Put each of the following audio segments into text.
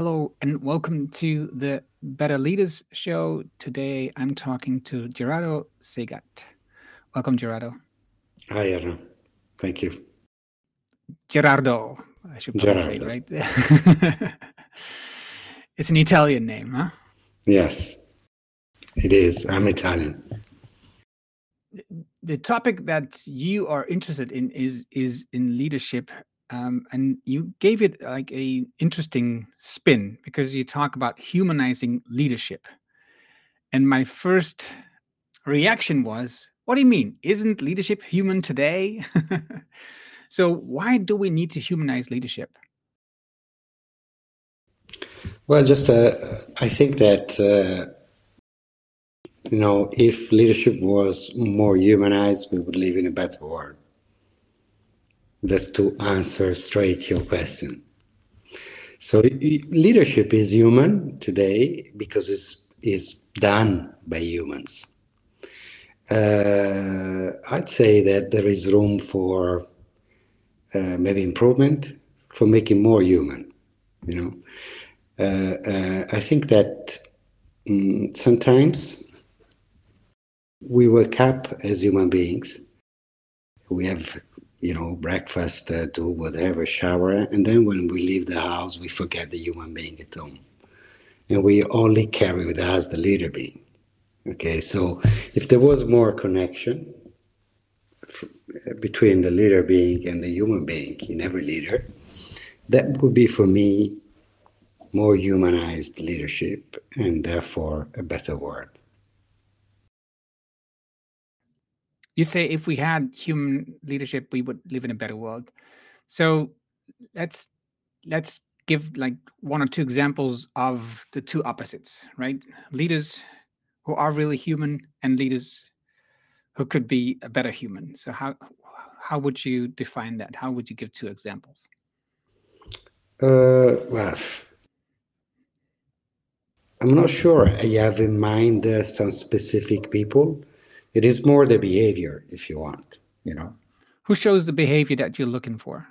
Hello and welcome to the Better Leaders Show. Today I'm talking to Gerardo Segat. Welcome, Gerardo. Hi, Anna. Thank you. Gerardo, I should probably say, right? it's an Italian name, huh? Yes, it is. I'm Italian. The topic that you are interested in is is in leadership um, and you gave it like a interesting spin because you talk about humanizing leadership. And my first reaction was what do you mean? Isn't leadership human today? So why do we need to humanize leadership? Well just uh, i think that uh, you know if leadership was more humanized we would live in a better world that's to answer straight your question. So leadership is human today because it's, it's done by humans. Uh, I'd say that there is room for uh, maybe improvement, for making more human. You know, uh, uh I think that um, sometimes we wake up as human beings. We have you know, breakfast, uh, do whatever, shower, and then when we leave the house, we forget the human being at home, and we only carry with us the leader being. Okay, so if there was more connection between the leader being and the human being in every leader, that would be for me more humanized leadership and therefore a better world. You say if we had human leadership we would live in a better world. So let's let's give like one or two examples of the two opposites right? Leaders who are really human and leaders who could be a better human. So how how would you define that? How would you give two examples? Uh, well i'm not sure. I have in mind uh, some specific people it is more the behavior, if you want, you know. Who shows the behavior that you're looking for?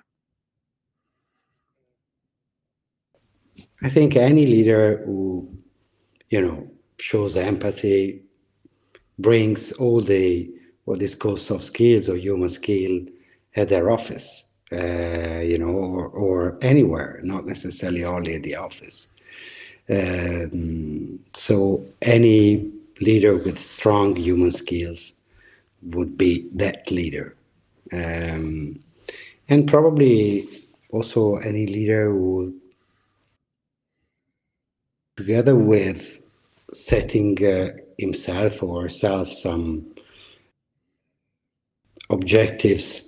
I think any leader who, you know, shows empathy, brings all the what is called soft skills or human skill at their office, uh, you know, or, or anywhere, not necessarily only at the office. Um, so any leader with strong human skills would be that leader. Um, and probably also any leader who, together with setting uh, himself or herself some objectives,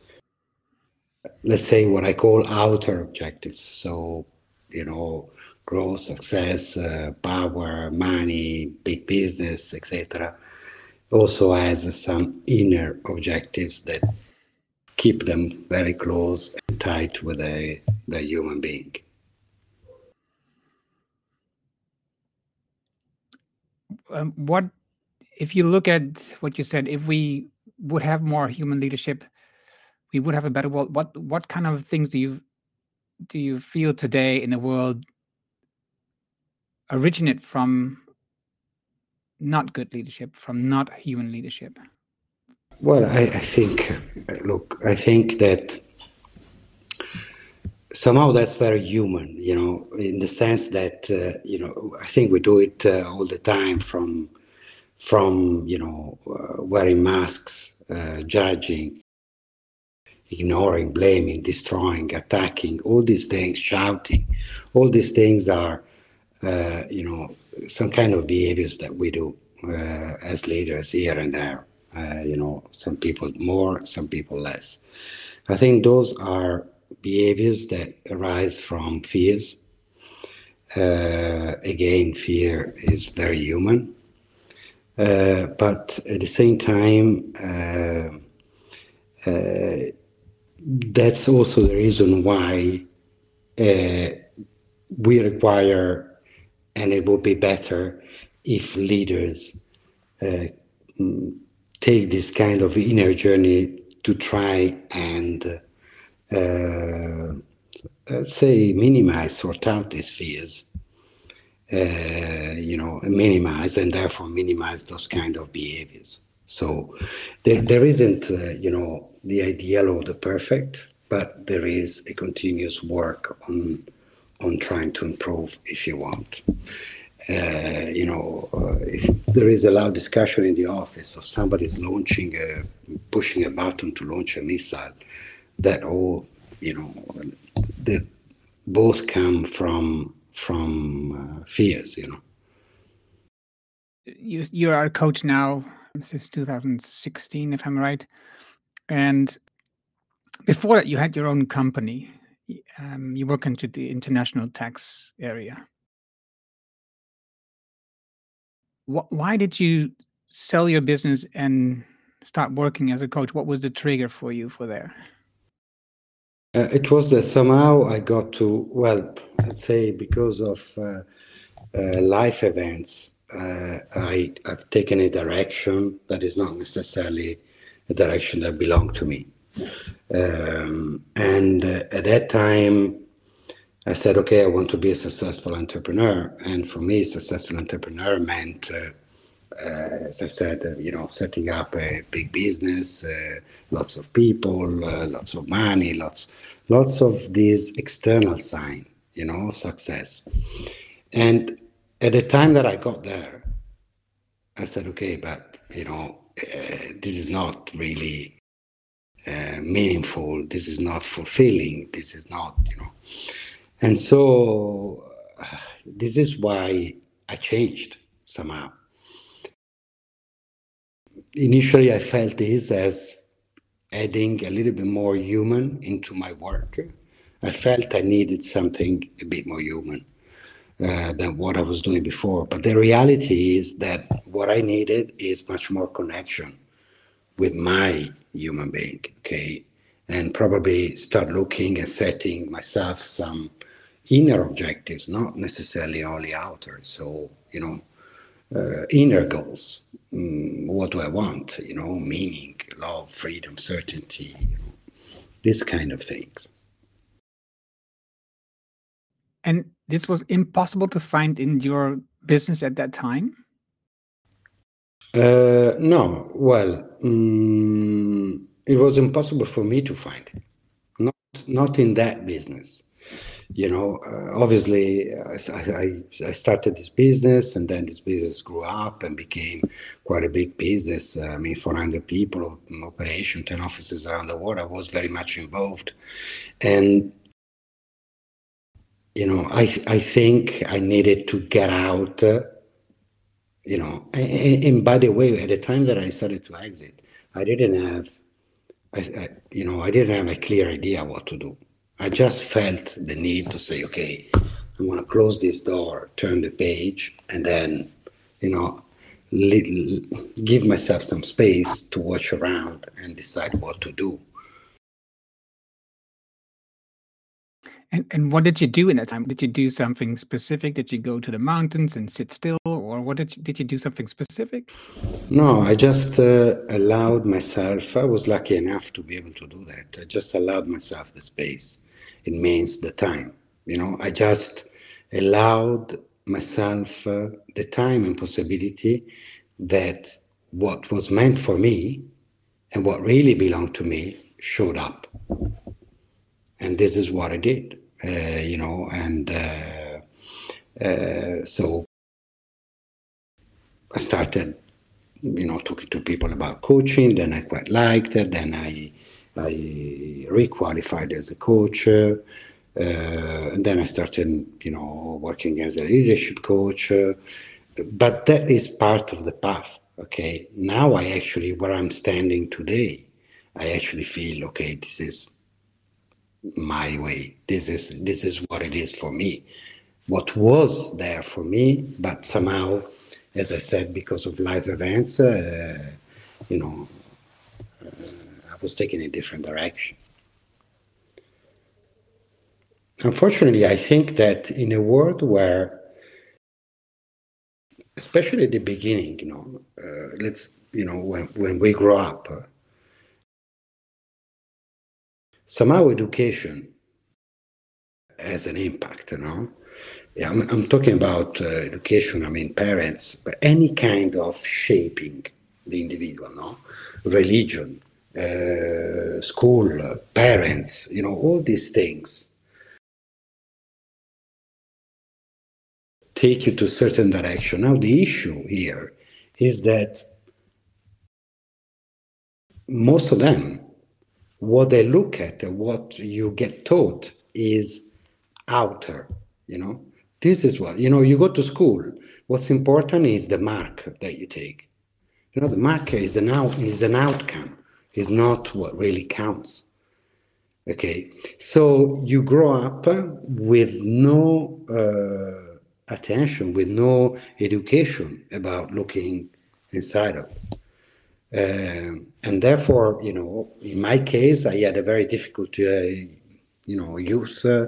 let's say what I call outer objectives. So, you know, growth, success, uh, power, money, big business, etc., also has some inner objectives that keep them very close and tight with the, the human being. Um, what if you look at what you said? If we would have more human leadership, we would have a better world. What what kind of things do you do you feel today in the world originate from not good leadership, from not human leadership? Well, I, I think, look, I think that somehow that's very human, you know, in the sense that, uh, you know, I think we do it uh, all the time from, from you know, uh, wearing masks, uh, judging, ignoring, blaming, destroying, attacking, all these things, shouting, all these things are uh, you know, some kind of behaviors that we do uh, as leaders here and there. Uh, you know, some people more, some people less. I think those are behaviors that arise from fears. Uh, again, fear is very human. Uh, but at the same time, that's also the reason why we require and it would be better if leaders uh, take this kind of inner journey to try and uh, let's say minimize, sort out these fears, uh, you know, minimize and therefore minimize those kind of behaviors. So there, there isn't, uh, you know, the ideal or the perfect, but there is a continuous work on on trying to improve if you want. Uh, you know, uh, if there is a loud discussion in the office or somebody's launching, a, pushing a button to launch a missile, that all, you know, that both come from from uh, fears, you know. You you are a coach now since 2016, if I'm right, and before that you had your own company. Um, you work into the international tax area. why did you sell your business and start working as a coach? What was the trigger for you for there? Uh, it was that somehow I got to, well, let's say because of uh, uh, life events, uh, I, I've taken a direction that is not necessarily a direction that belonged to me. Um, and uh, at that time, I said, okay, I want to be a successful entrepreneur. And for me, successful entrepreneur meant, uh, uh, as I said, uh, you know, setting up a big business, uh, lots of people, uh, lots of money, lots, lots of these external sign, you know, success. And at the time that I got there, I said, okay, but you know, uh, this is not really meaningful. This is not fulfilling. This is not, you know. And so this is why I changed somehow. Initially, I felt this as adding a little bit more human into my work. I felt I needed something a bit more human uh, than what I was doing before. But the reality is that what I needed is much more connection with my human being, okay? And probably start looking and setting myself some inner objectives, not necessarily only outer. So, you know, uh, inner goals. Mm, what do I want? You know, meaning, love, freedom, certainty, you know, this kind of things. And this was impossible to find in your business at that time? Uh, no. Well, mm, it was impossible for me to find it. Not, not in that business you know, uh, obviously, I, I, I, started this business, and then this business grew up and became quite a big business. Uh, I mean, 400 people, operation, 10 offices around the world. I was very much involved, and you know, I I think I needed to get out. Uh, you know, and, and, by the way, at the time that I started to exit, I didn't have, I, I you know, I didn't have a clear idea what to do. I just felt the need to say, okay, I'm going to close this door, turn the page, and then, you know, give myself some space to watch around and decide what to do. And and what did you do in that time? Did you do something specific? Did you go to the mountains and sit still, or what did you, did you do something specific? No, I just uh, allowed myself. I was lucky enough to be able to do that. I just allowed myself the space it means the time. You know, I just allowed myself uh, the time and possibility that what was meant for me and what really belonged to me showed up. And this is what I did, you know, and uh, uh so I started, you know, talking to people about coaching. Then I quite liked it. Then I I requalified as a coach. Uh, and then I started, you know, working as a leadership coach. Uh, but that is part of the path. Okay. Now I actually, where I'm standing today, I actually feel, okay, this is my way. This is this is what it is for me. What was there for me, but somehow, as I said, because of life events, uh, you know, I was taking a different direction. Unfortunately, I think that in a world where, especially at the beginning, you know, uh, let's, you know, when, when we grow up, somehow education has an impact, you know. yeah, I'm, I'm talking about uh, education, I mean parents, but any kind of shaping the individual, no? Religion, uh, school, uh, parents, you know, all these things take you to a certain direction. Now, the issue here is that most of them, what they look at, what you get taught is outer, you know. This is what, you know, you go to school, what's important is the mark that you take. You know, the mark is an, out, is an outcome, is not what really counts. Okay, so you grow up with no uh, attention, with no education about looking inside of and therefore, you know, in my case, I had a very difficult, uh, you know, youth. Uh,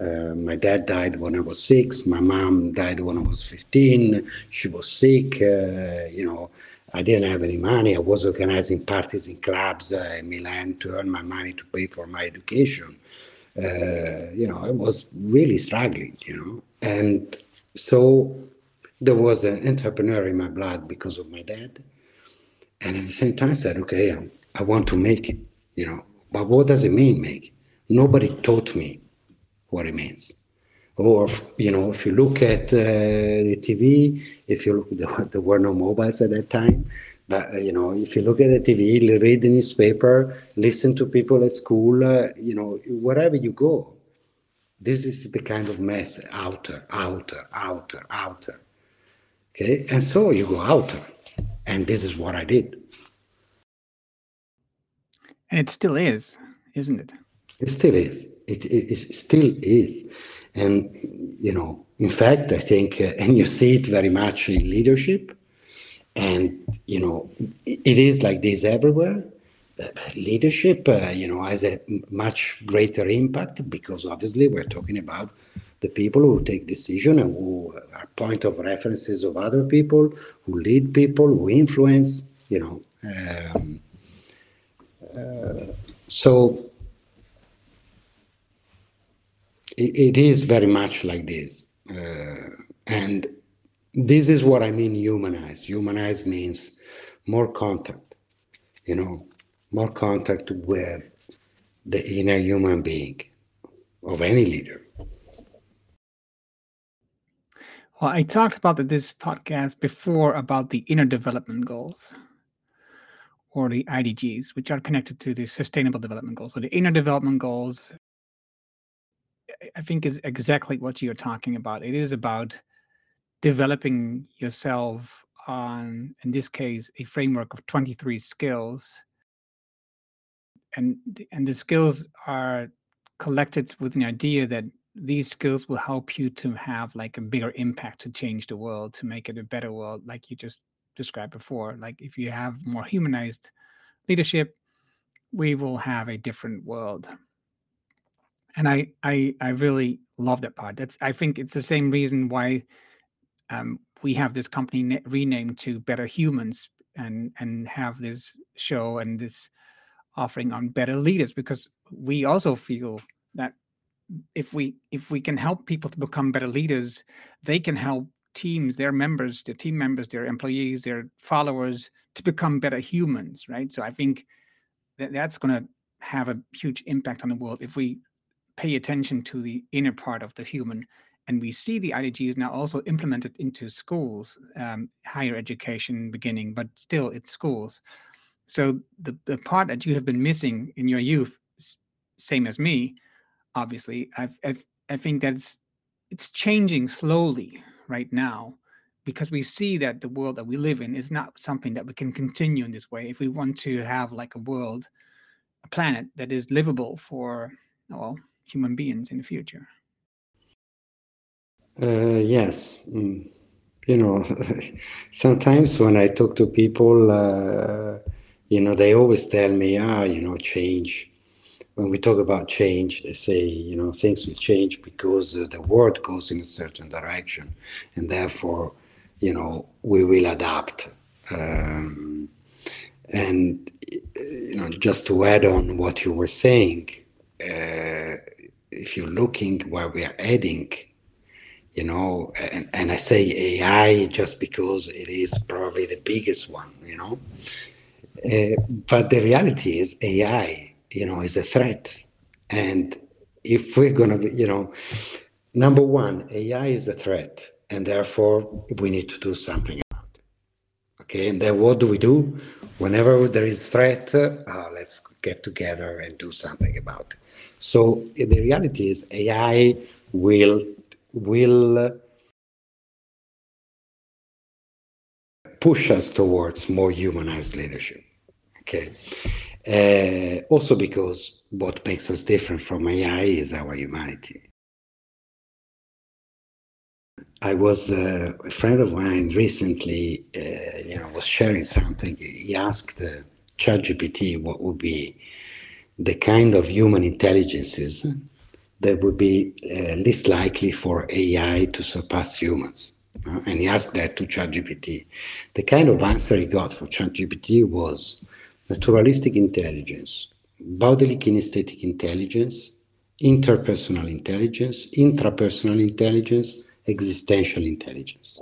uh, my dad died when I was six. My mom died when I was 15. She was sick. Uh, you know, I didn't have any money. I was organizing parties in clubs uh, in Milan to earn my money to pay for my education. you know, I was really struggling, you know. And so there was an entrepreneur in my blood because of my dad and at the same time said, okay, I, I want to make it, you know. But what does it mean, make? Nobody taught me what it means. Or, you know, if you look at uh, the TV, if you look, there, there were no mobiles at that time, but, uh, you know, if you look at the TV, read the newspaper, listen to people at school, uh, you know, wherever you go, this is the kind of mess, outer, outer, outer, outer. Okay, and so you go outer. And this is what I did. And it still is, isn't it? It still is. It, it, it still is. And, you know, in fact, I think, uh, and you see it very much in leadership. And, you know, it, it is like this everywhere. Uh, leadership, uh, you know, has a much greater impact because obviously we're talking about the people who take decision and who are point of references of other people, who lead people, who influence, you know. Um, uh, so it, it is very much like this. Uh, and this is what I mean humanize. Humanize means more contact, you know, more contact with the inner human being of any leader. Well, I talked about this podcast before about the inner development goals or the IDGs, which are connected to the sustainable development goals. So the inner development goals, I think, is exactly what you're talking about. It is about developing yourself on, in this case, a framework of 23 skills. And, and the skills are collected with an idea that these skills will help you to have like a bigger impact to change the world to make it a better world like you just described before. Like if you have more humanized leadership we will have a different world. And i i i really love that part. That's i think it's the same reason why um, we have this company renamed to better humans and and have this show and this offering on better leaders because we also feel that if we if we can help people to become better leaders they can help teams their members their team members their employees their followers to become better humans right? So i think that that's going to have a huge impact on the world if we pay attention to the inner part of the human and we see the idgs now also implemented into schools um, higher education beginning but still it's schools. So the, the part that you have been missing in your youth same as me obviously i i i think that's it's changing slowly right now because we see that the world that we live in is not something that we can continue in this way. If we want to have like a world a planet that is livable for well human beings in the future. Uh, yes. Mm. you know sometimes when i talk to people uh, you know they always tell me ah you know change when we talk about change, they say, you know, things will change because uh, the world goes in a certain direction, and therefore, you know, we will adapt. Um, and you know, just to add on what you were saying, uh, if you're looking where we are heading, you know, and, and I say AI just because it is probably the biggest one, you know. Uh, but the reality is AI, you know, is a threat. And if we're going to, you know, number one, AI is a threat, and therefore we need to do something about it. Okay, and then what do we do? Whenever there is threat, uh, let's get together and do something about it. So the reality is AI will will push us towards more humanized leadership. Okay. Uh, also because what makes us different from AI is our humanity. I was uh, a friend of mine recently, uh, you know, was sharing something. He asked uh, ChatGPT what would be the kind of human intelligences that would be uh, least likely for AI to surpass humans. Uh, and he asked that to ChatGPT. The kind of answer he got for ChatGPT was naturalistic intelligence, bodily kinesthetic intelligence, interpersonal intelligence, intrapersonal intelligence, existential intelligence.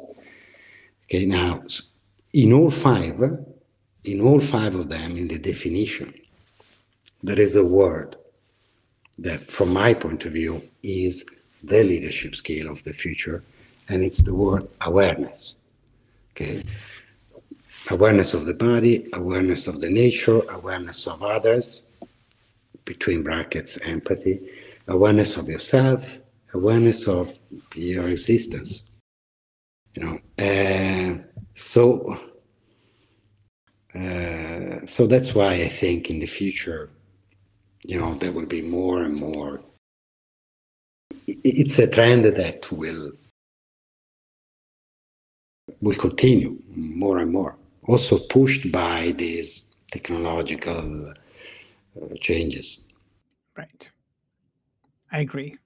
Okay, now in all five, in all five of them, in the definition, there is a word that, from my point of view, is the leadership skill of the future, and it's the word awareness. Okay, awareness of the body, awareness of the nature, awareness of others, between brackets, empathy, awareness of yourself, awareness of your existence. You know, uh, so uh, so that's why I think in the future you know, there will be more and more. It's a trend that will will continue more and more, also pushed by these technological uh, changes. Right. I agree.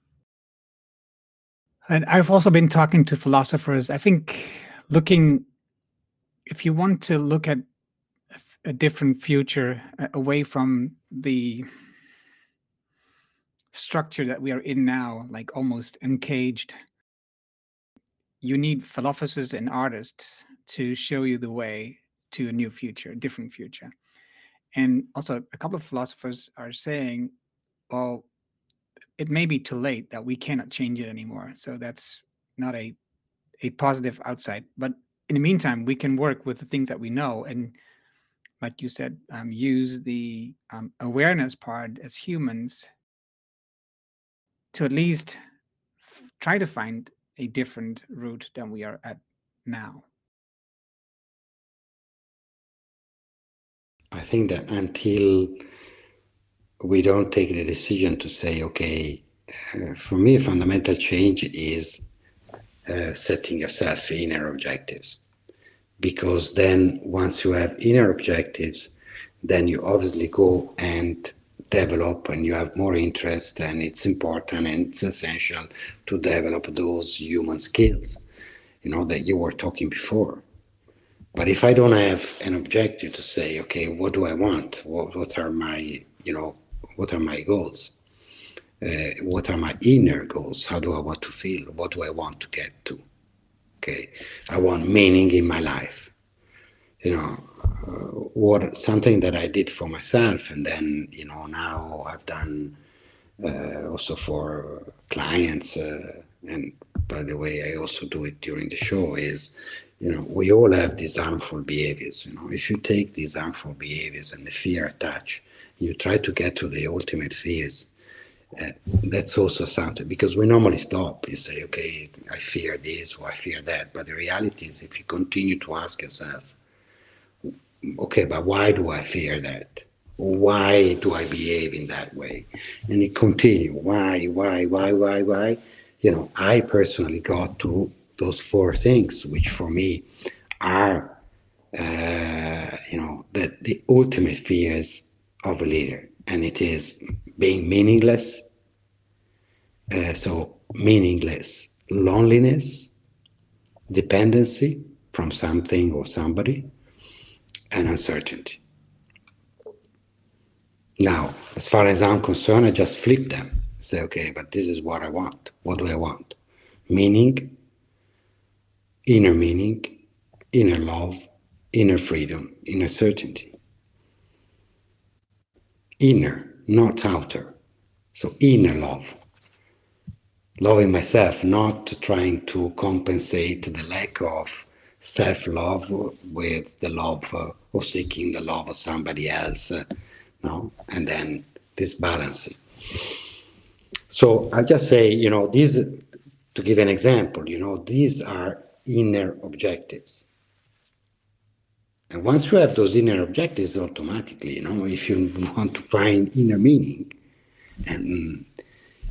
And I've also been talking to philosophers. I think looking, if you want to look at a different future away from the structure that we are in now, like almost encaged, you need philosophers and artists to show you the way to a new future, a different future. And also, a couple of philosophers are saying, well, it may be too late that we cannot change it anymore. So that's not a a positive outside. But in the meantime, we can work with the things that we know and like you said, um, use the um, awareness part as humans to at least try to find a different route than we are at now. I think that until we don't take the decision to say, okay, uh, for me, fundamental change is uh, setting yourself inner objectives. Because then, once you have inner objectives, then you obviously go and develop and you have more interest and it's important and it's essential to develop those human skills you know that you were talking before but if i don't have an objective to say okay what do i want? What, what are my you know what are my goals? Uh, what are my inner goals? How do i want to feel? What do i want to get to? Okay. I want meaning in my life. You know what something that I did for myself, and then you know now I've done uh, also for clients. Uh, and by the way, I also do it during the show. Is you know we all have these harmful behaviors. You know, if you take these harmful behaviors and the fear attached, you try to get to the ultimate fears. Uh, that's also something because we normally stop. You say, okay, I fear this or I fear that. But the reality is, if you continue to ask yourself, okay, but why do I fear that? Why do I behave in that way? And you continue. Why, why, why, why, why? You know, I personally got to those four things, which for me are, uh, you know, the, the ultimate fears of a leader. And it is being meaningless. Uh, so, meaningless loneliness, dependency from something or somebody, and uncertainty. Now, as far as I'm concerned, I just flip them. Say, okay, but this is what I want. What do I want? meaning, inner meaning, inner love, inner freedom, inner certainty. Inner, not outer. So inner love. Loving myself, not trying to compensate the lack of self love with the love uh, or seeking the love of somebody else. Uh, no? And then this balancing. So I just say, you know, these, to give an example, you know, these are inner objectives. And once you have those inner objectives, automatically, you know, if you want to find inner meaning, and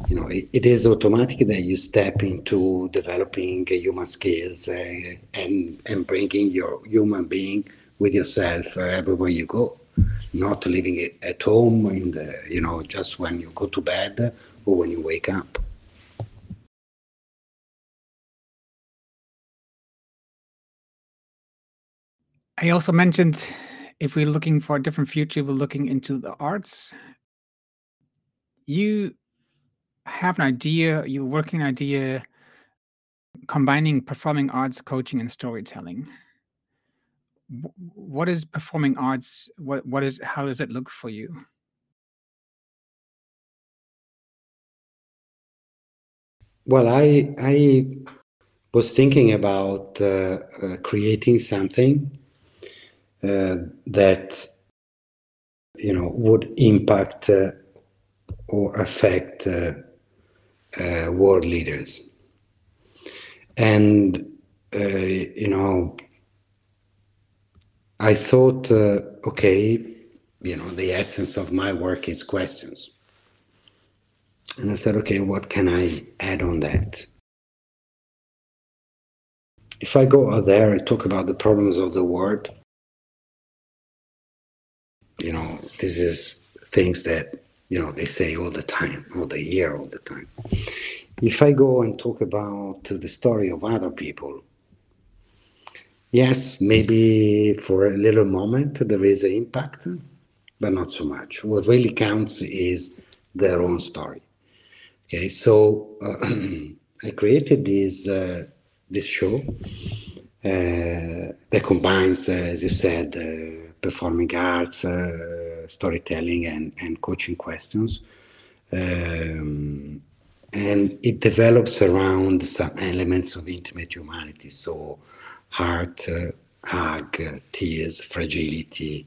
you know, it, it is automatic that you step into developing human skills uh, and and bringing your human being with yourself uh, everywhere you go, not leaving it at home in the, you know, just when you go to bed or when you wake up. I also mentioned if we're looking for a different future, we're looking into the arts. You have an idea, you're working idea combining performing arts, coaching, and storytelling. What is performing arts? What what is how does it look for you? Well, I I was thinking about uh, uh, creating something that you know would impact uh, or affect uh, uh, world leaders, and you know I thought, okay, you know, the essence of my work is questions. And I said, okay, what can I add on that? If I go out there and talk about the problems of the world, you know, this is things that, you know, they say all the time, all the year, all the time. If I go and talk about the story of other people, yes, maybe for a little moment there is an impact, but not so much. What really counts is their own story. Okay, so uh, I created this uh, this show uh, that combines, as you said, uh, performing arts, uh, storytelling, and and coaching questions, um, and it develops around some elements of intimate humanity. So, heart, hug, tears, fragility,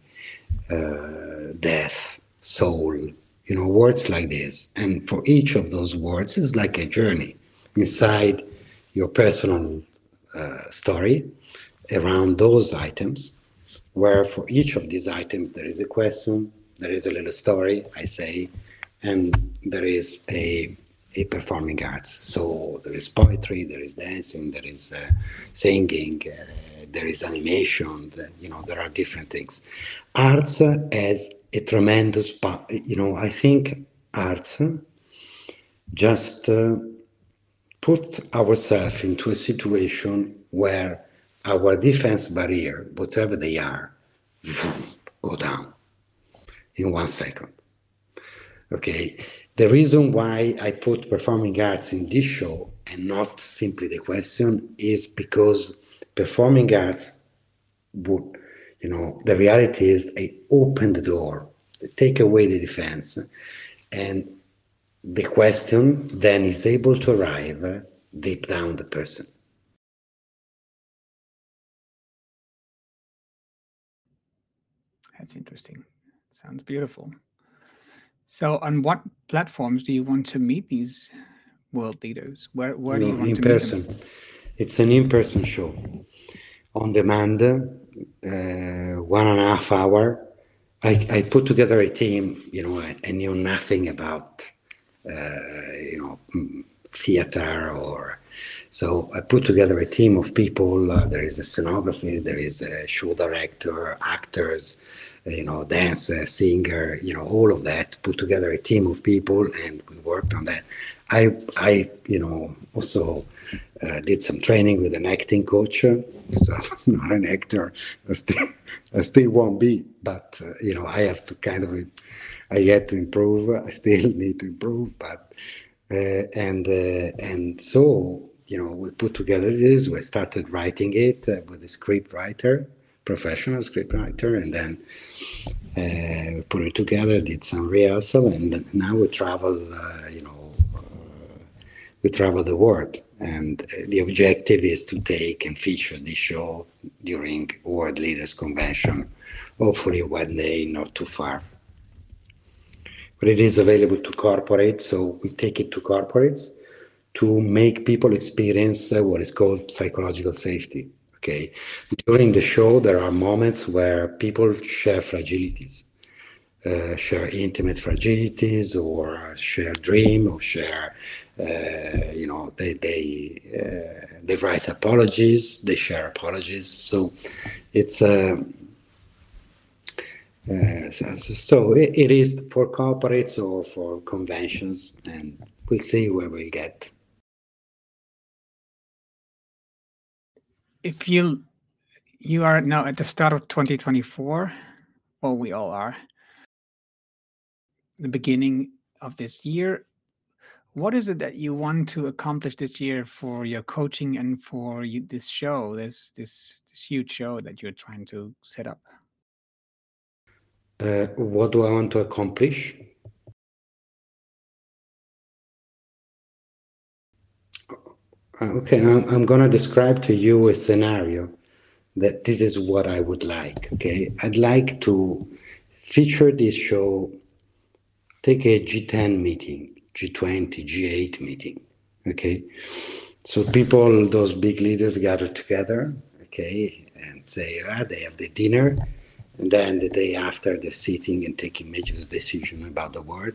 death, soul you know, words like this. And for each of those words is like a journey inside your personal uh, story around those items, where for each of these items there is a question, there is a little story, I say, and there is a a performing arts. So there is poetry, there is dancing, there is uh, singing, uh, there is animation. The, you know, there are different things. Arts as a tremendous, you know, I think arts just uh, put ourselves into a situation where our defense barrier, whatever they are, go down in one second. Okay. The reason why I put performing arts in this show and not simply the question is because performing arts would you know, the reality is they open the door, they take away the defense, and the question then is able to arrive deep down the person. That's interesting. Sounds beautiful. So, on what platforms do you want to meet these world leaders? Where, where do you want in to person. meet them? It's an in-person show, on demand, uh, one and a half hour. I, I put together a team. You know, I, I knew nothing about uh, you know mm, theater or so I put together a team of people. Uh, there is a scenography, there is a show director, actors, you know, dancer, singer, you know, all of that. Put together a team of people, and we worked on that. I, I, you know, also uh, did some training with an acting coach. So I'm not an actor. I still, I still won't be, but uh, you know, I have to kind of, I had to improve. I still need to improve, but uh, and uh, and so you know, we put together this. We started writing it uh, with a script writer, professional scriptwriter, and then uh, put it together, did some rehearsal, and now we travel, uh, you know, uh, we travel the world. And uh, the objective is to take and feature the show during World Leaders Convention, hopefully one day not too far. But it is available to corporates, so we take it to corporates to make people experience uh, what is called psychological safety. Okay, during the show, there are moments where people share fragilities, uh, share intimate fragilities, or share dream, or share, uh, you know, they they uh, they write apologies, they share apologies. So it's a uh, so, so it, it is for corporates or for conventions, and we'll see where we get. If you you are now at the start of 2024, well, we all are. The beginning of this year, what is it that you want to accomplish this year for your coaching and for you, this show, this this this huge show that you're trying to set up? Uh, what do I want to accomplish? Okay, I'm, I'm going to describe to you a scenario that this is what I would like. Okay, I'd like to feature this show, take a G10 meeting, G20, G8 meeting. Okay, so people, those big leaders gather together, okay, and say, ah, they have the dinner and then the day after the sitting and taking major decision about the world.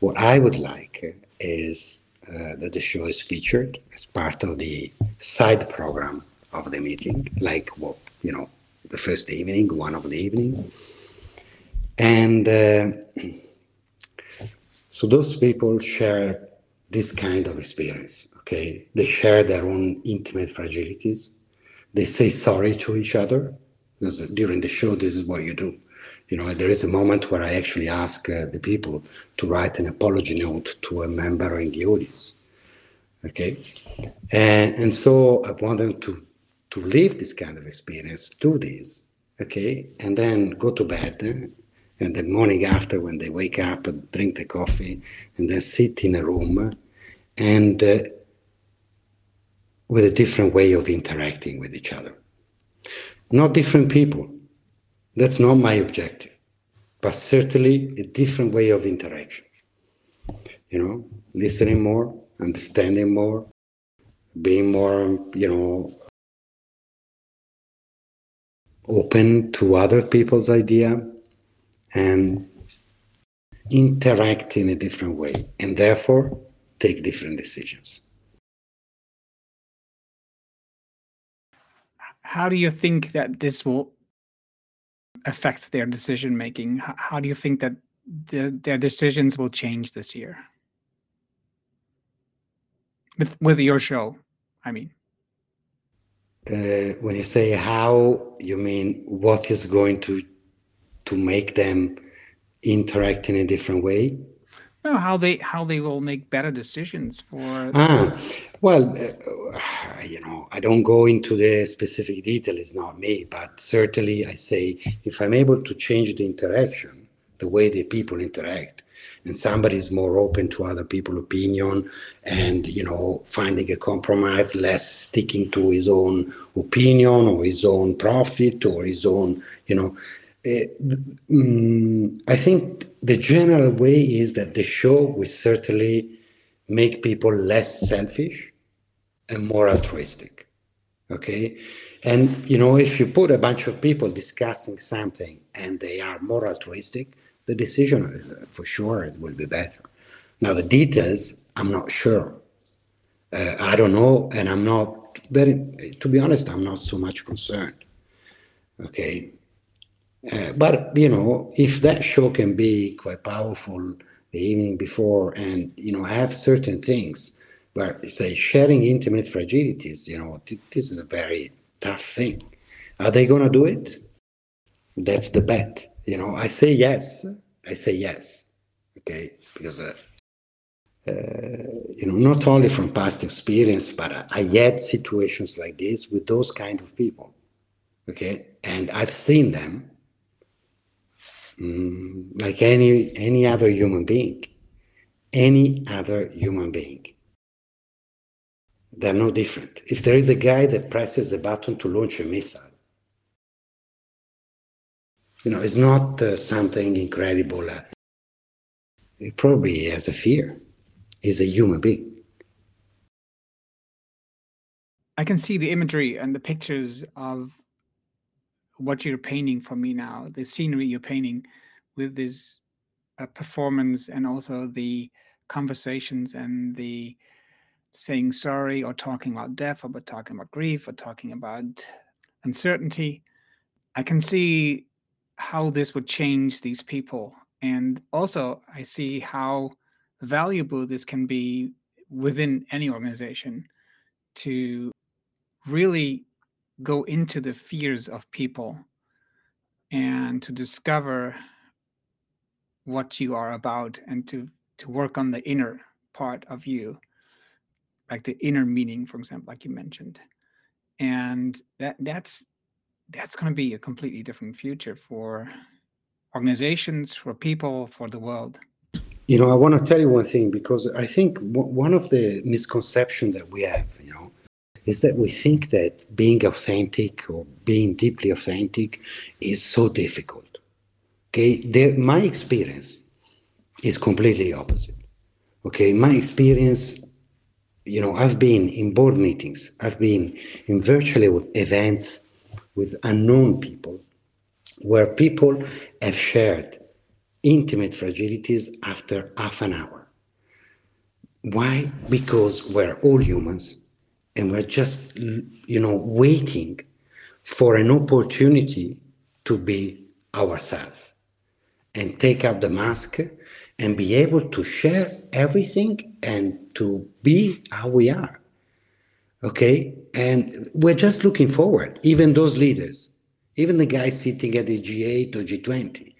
What I would like is uh, that the show is featured as part of the side program of the meeting, like what you know, the first evening, one of the evening, and uh, so those people share this kind of experience. Okay, they share their own intimate fragilities. They say sorry to each other because during the show, this is what you do. You know, there is a moment where I actually ask uh, the people to write an apology note to a member in the audience. Okay, and, and so I want them to to live this kind of experience, do this. Okay, and then go to bed. Uh, and the morning after, when they wake up, and drink the coffee, and then sit in a room, and uh, with a different way of interacting with each other not different people. That's not my objective, but certainly a different way of interaction. You know, listening more, understanding more, being more, you know, open to other people's idea and interact in a different way and therefore take different decisions. how do you think that this will affect their decision making? How, do you think that the, their decisions will change this year? With with your show, I mean. Uh, when you say how, you mean what is going to to make them interact in a different way? Know how they how they will make better decisions for. Ah, well, uh, you know, I don't go into the specific detail. It's not me, but certainly I say if I'm able to change the interaction, the way the people interact, and somebody is more open to other people's opinion, and you know, finding a compromise, less sticking to his own opinion or his own profit or his own, you know. Um, I think the general way is that the show will certainly make people less selfish and more altruistic. Okay. And, you know, if you put a bunch of people discussing something and they are more altruistic, the decision is, uh, for sure it will be better. Now, the details, I'm not sure. Uh, I don't know. And I'm not very, to be honest, I'm not so much concerned. Okay. Uh, but you know, if that show can be quite powerful the evening before, and you know, have certain things, but say sharing intimate fragilities, you know, th- this is a very tough thing. Are they to do it? That's the bet. You know, I say yes. I say yes. Okay, because uh, you know, not only from past experience, but I had situations like this with those kind of people. Okay, and I've seen them mm, like any any other human being, any other human being. They're no different. If there is a guy that presses a button to launch a missile, you know, it's not uh, something incredible. Uh, he probably has a fear. He's a human being. I can see the imagery and the pictures of what you're painting for me now, the scenery you're painting with this uh, performance and also the conversations and the saying sorry or talking about death or talking about grief or talking about uncertainty. I can see how this would change these people. And also, I see how valuable this can be within any organization to really go into the fears of people and to discover what you are about and to to work on the inner part of you like the inner meaning for example like you mentioned. And that that's that's going to be a completely different future for organizations for people for the world. You know i want to tell you one thing because i think one of the misconceptions that we have you know is that we think that being authentic or being deeply authentic is so difficult. Okay, the, my experience is completely opposite. Okay, my experience, you know, I've been in board meetings, I've been in virtually with events with unknown people, where people have shared intimate fragilities after half an hour. Why? Because we're all humans and we're just you know waiting for an opportunity to be ourselves and take out the mask and be able to share everything and to be how we are okay? And we're just looking forward. Even those leaders even the guys sitting at the g8 or g20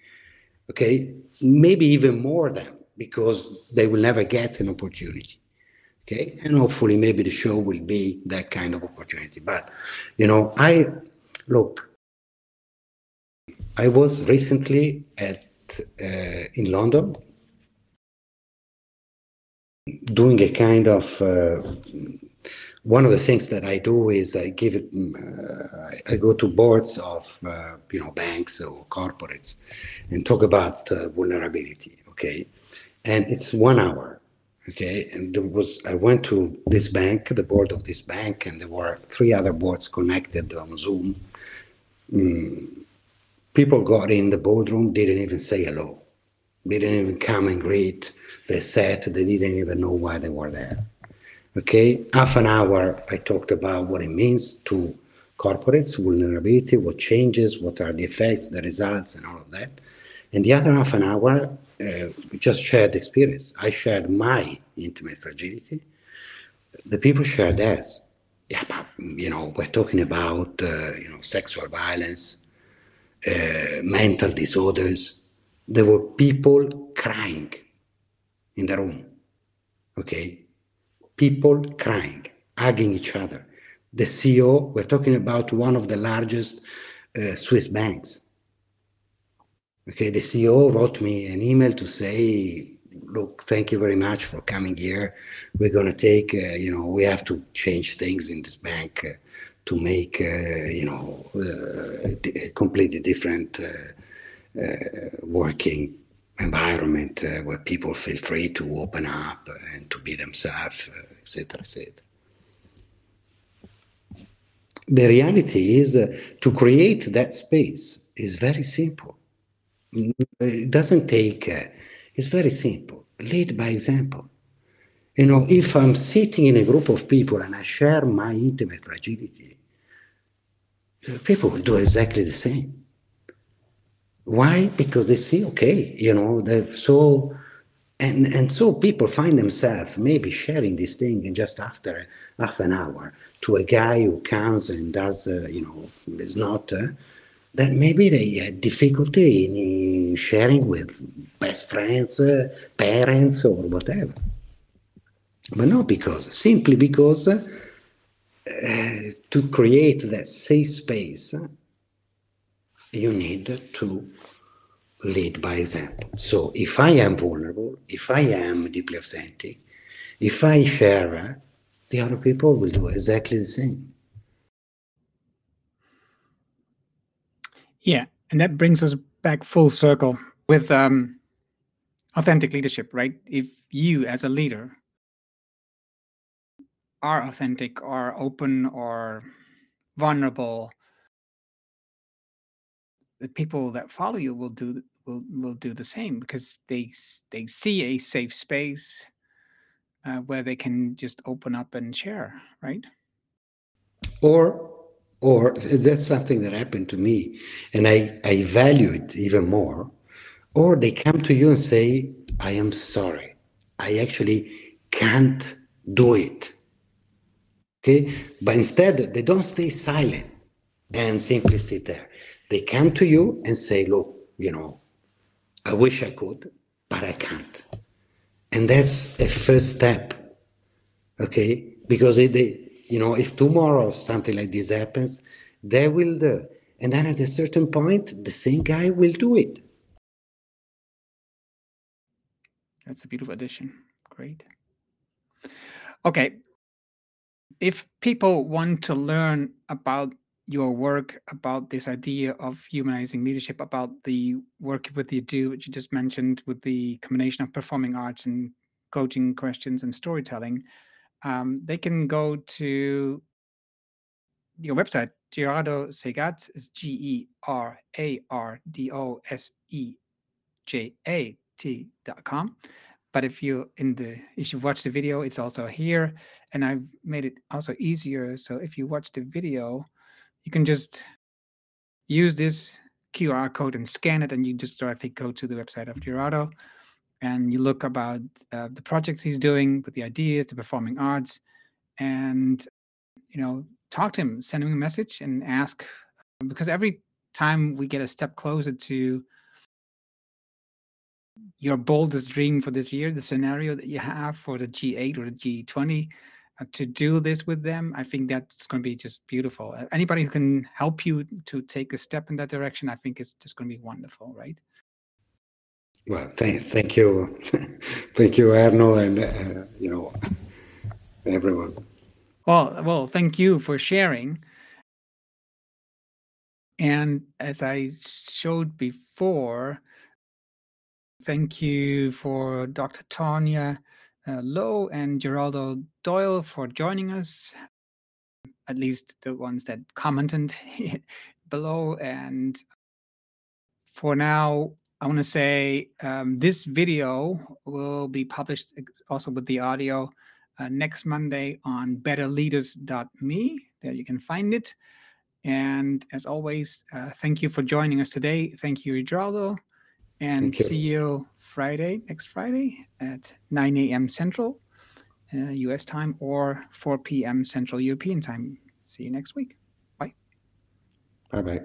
okay? Maybe even more them because they will never get an opportunity Okay, and hopefully maybe the show will be that kind of opportunity. But you know, I look. I was recently at uh, in London doing a kind of uh, one of the things that I do is I give it. Uh, I go to boards of uh, you know banks or corporates and talk about uh, vulnerability. Okay, and it's one hour Okay, and there was I went to this bank, the board of this bank, and there were three other boards connected on Zoom. Mm. People got in the boardroom, didn't even say hello, didn't even come and greet. They sat, they didn't even know why they were there. Okay, half an hour I talked about what it means to corporates, vulnerability, what changes, what are the effects, the results, and all of that. And the other half an hour, just shared experience. I shared my intimate fragility. The people shared theirs. Yeah, but you know, we're talking about uh, you know sexual violence, uh, mental disorders. There were people crying in the room. Okay, people crying, hugging each other. The CEO, we're talking about one of the largest uh, Swiss banks Okay, the CEO wrote me an email to say, look, thank you very much for coming here. We're going to take, uh, you know, we have to change things in this bank uh, to make, uh, you know, uh, a completely different uh, uh, working environment where people feel free to open up and to be themselves, etc., etc. The reality is to create that space is very simple it doesn't take, uh, it's very simple. Lead by example. You know, if I'm sitting in a group of people and I share my intimate fragility, people will do exactly the same. Why? Because they see, okay, you know, that so, and and so people find themselves maybe sharing this thing and just after half an hour to a guy who comes and does, uh, you know, is not. Uh, that maybe they had difficulty in sharing with best friends, uh, parents, or whatever. But not because, simply because uh, to create that safe space, you need to lead by example. So if I am vulnerable, if I am deeply authentic, if I share, the other people will do exactly the same. Yeah, and that brings us back full circle with um, authentic leadership, right? If you, as a leader, are authentic or open or vulnerable, the people that follow you will do will will do the same because they they see a safe space uh, where they can just open up and share, right? Or or that's something that happened to me and I, I value it even more. Or they come to you and say, I am sorry. I actually can't do it. Okay? But instead, they don't stay silent and simply sit there. They come to you and say, Look, you know, I wish I could, but I can't. And that's a first step. Okay? Because they, you know, if tomorrow something like this happens, they will do. And then at a certain point, the same guy will do it. That's a beautiful addition. Great. Okay. If people want to learn about your work, about this idea of humanizing leadership, about the work with you do, which you just mentioned with the combination of performing arts and coaching questions and storytelling, um, they can go to your website, Gerardo Segat is G E R A R D O S E J A T dot com. But if you in the if you watch the video, it's also here, and I've made it also easier. So if you watch the video, you can just use this QR code and scan it, and you just directly go to the website of Gerardo and you look about uh, the projects he's doing with the ideas, the performing arts, and you know, talk to him, send him a message, and ask because every time we get a step closer to your boldest dream for this year, the scenario that you have for the G8 or the G20, uh, to do this with them, I think that's going to be just beautiful. Anybody who can help you to take a step in that direction, I think is just going to be wonderful, right? Well, thank, thank you, thank you, Erno, and uh, you know everyone. Well, well, thank you for sharing. And as I showed before, thank you for Dr. Tanya uh, Lowe and Geraldo Doyle for joining us, at least the ones that commented below. And for now, I want to say um, this video will be published also with the audio uh, next Monday on betterleaders.me. There you can find it. And as always, uh, thank you for joining us today. Thank you, Geraldo. And you. see you Friday, next Friday at 9 a.m. Central uh, US time or 4 p.m. Central European time. See you next week. Bye. Bye bye.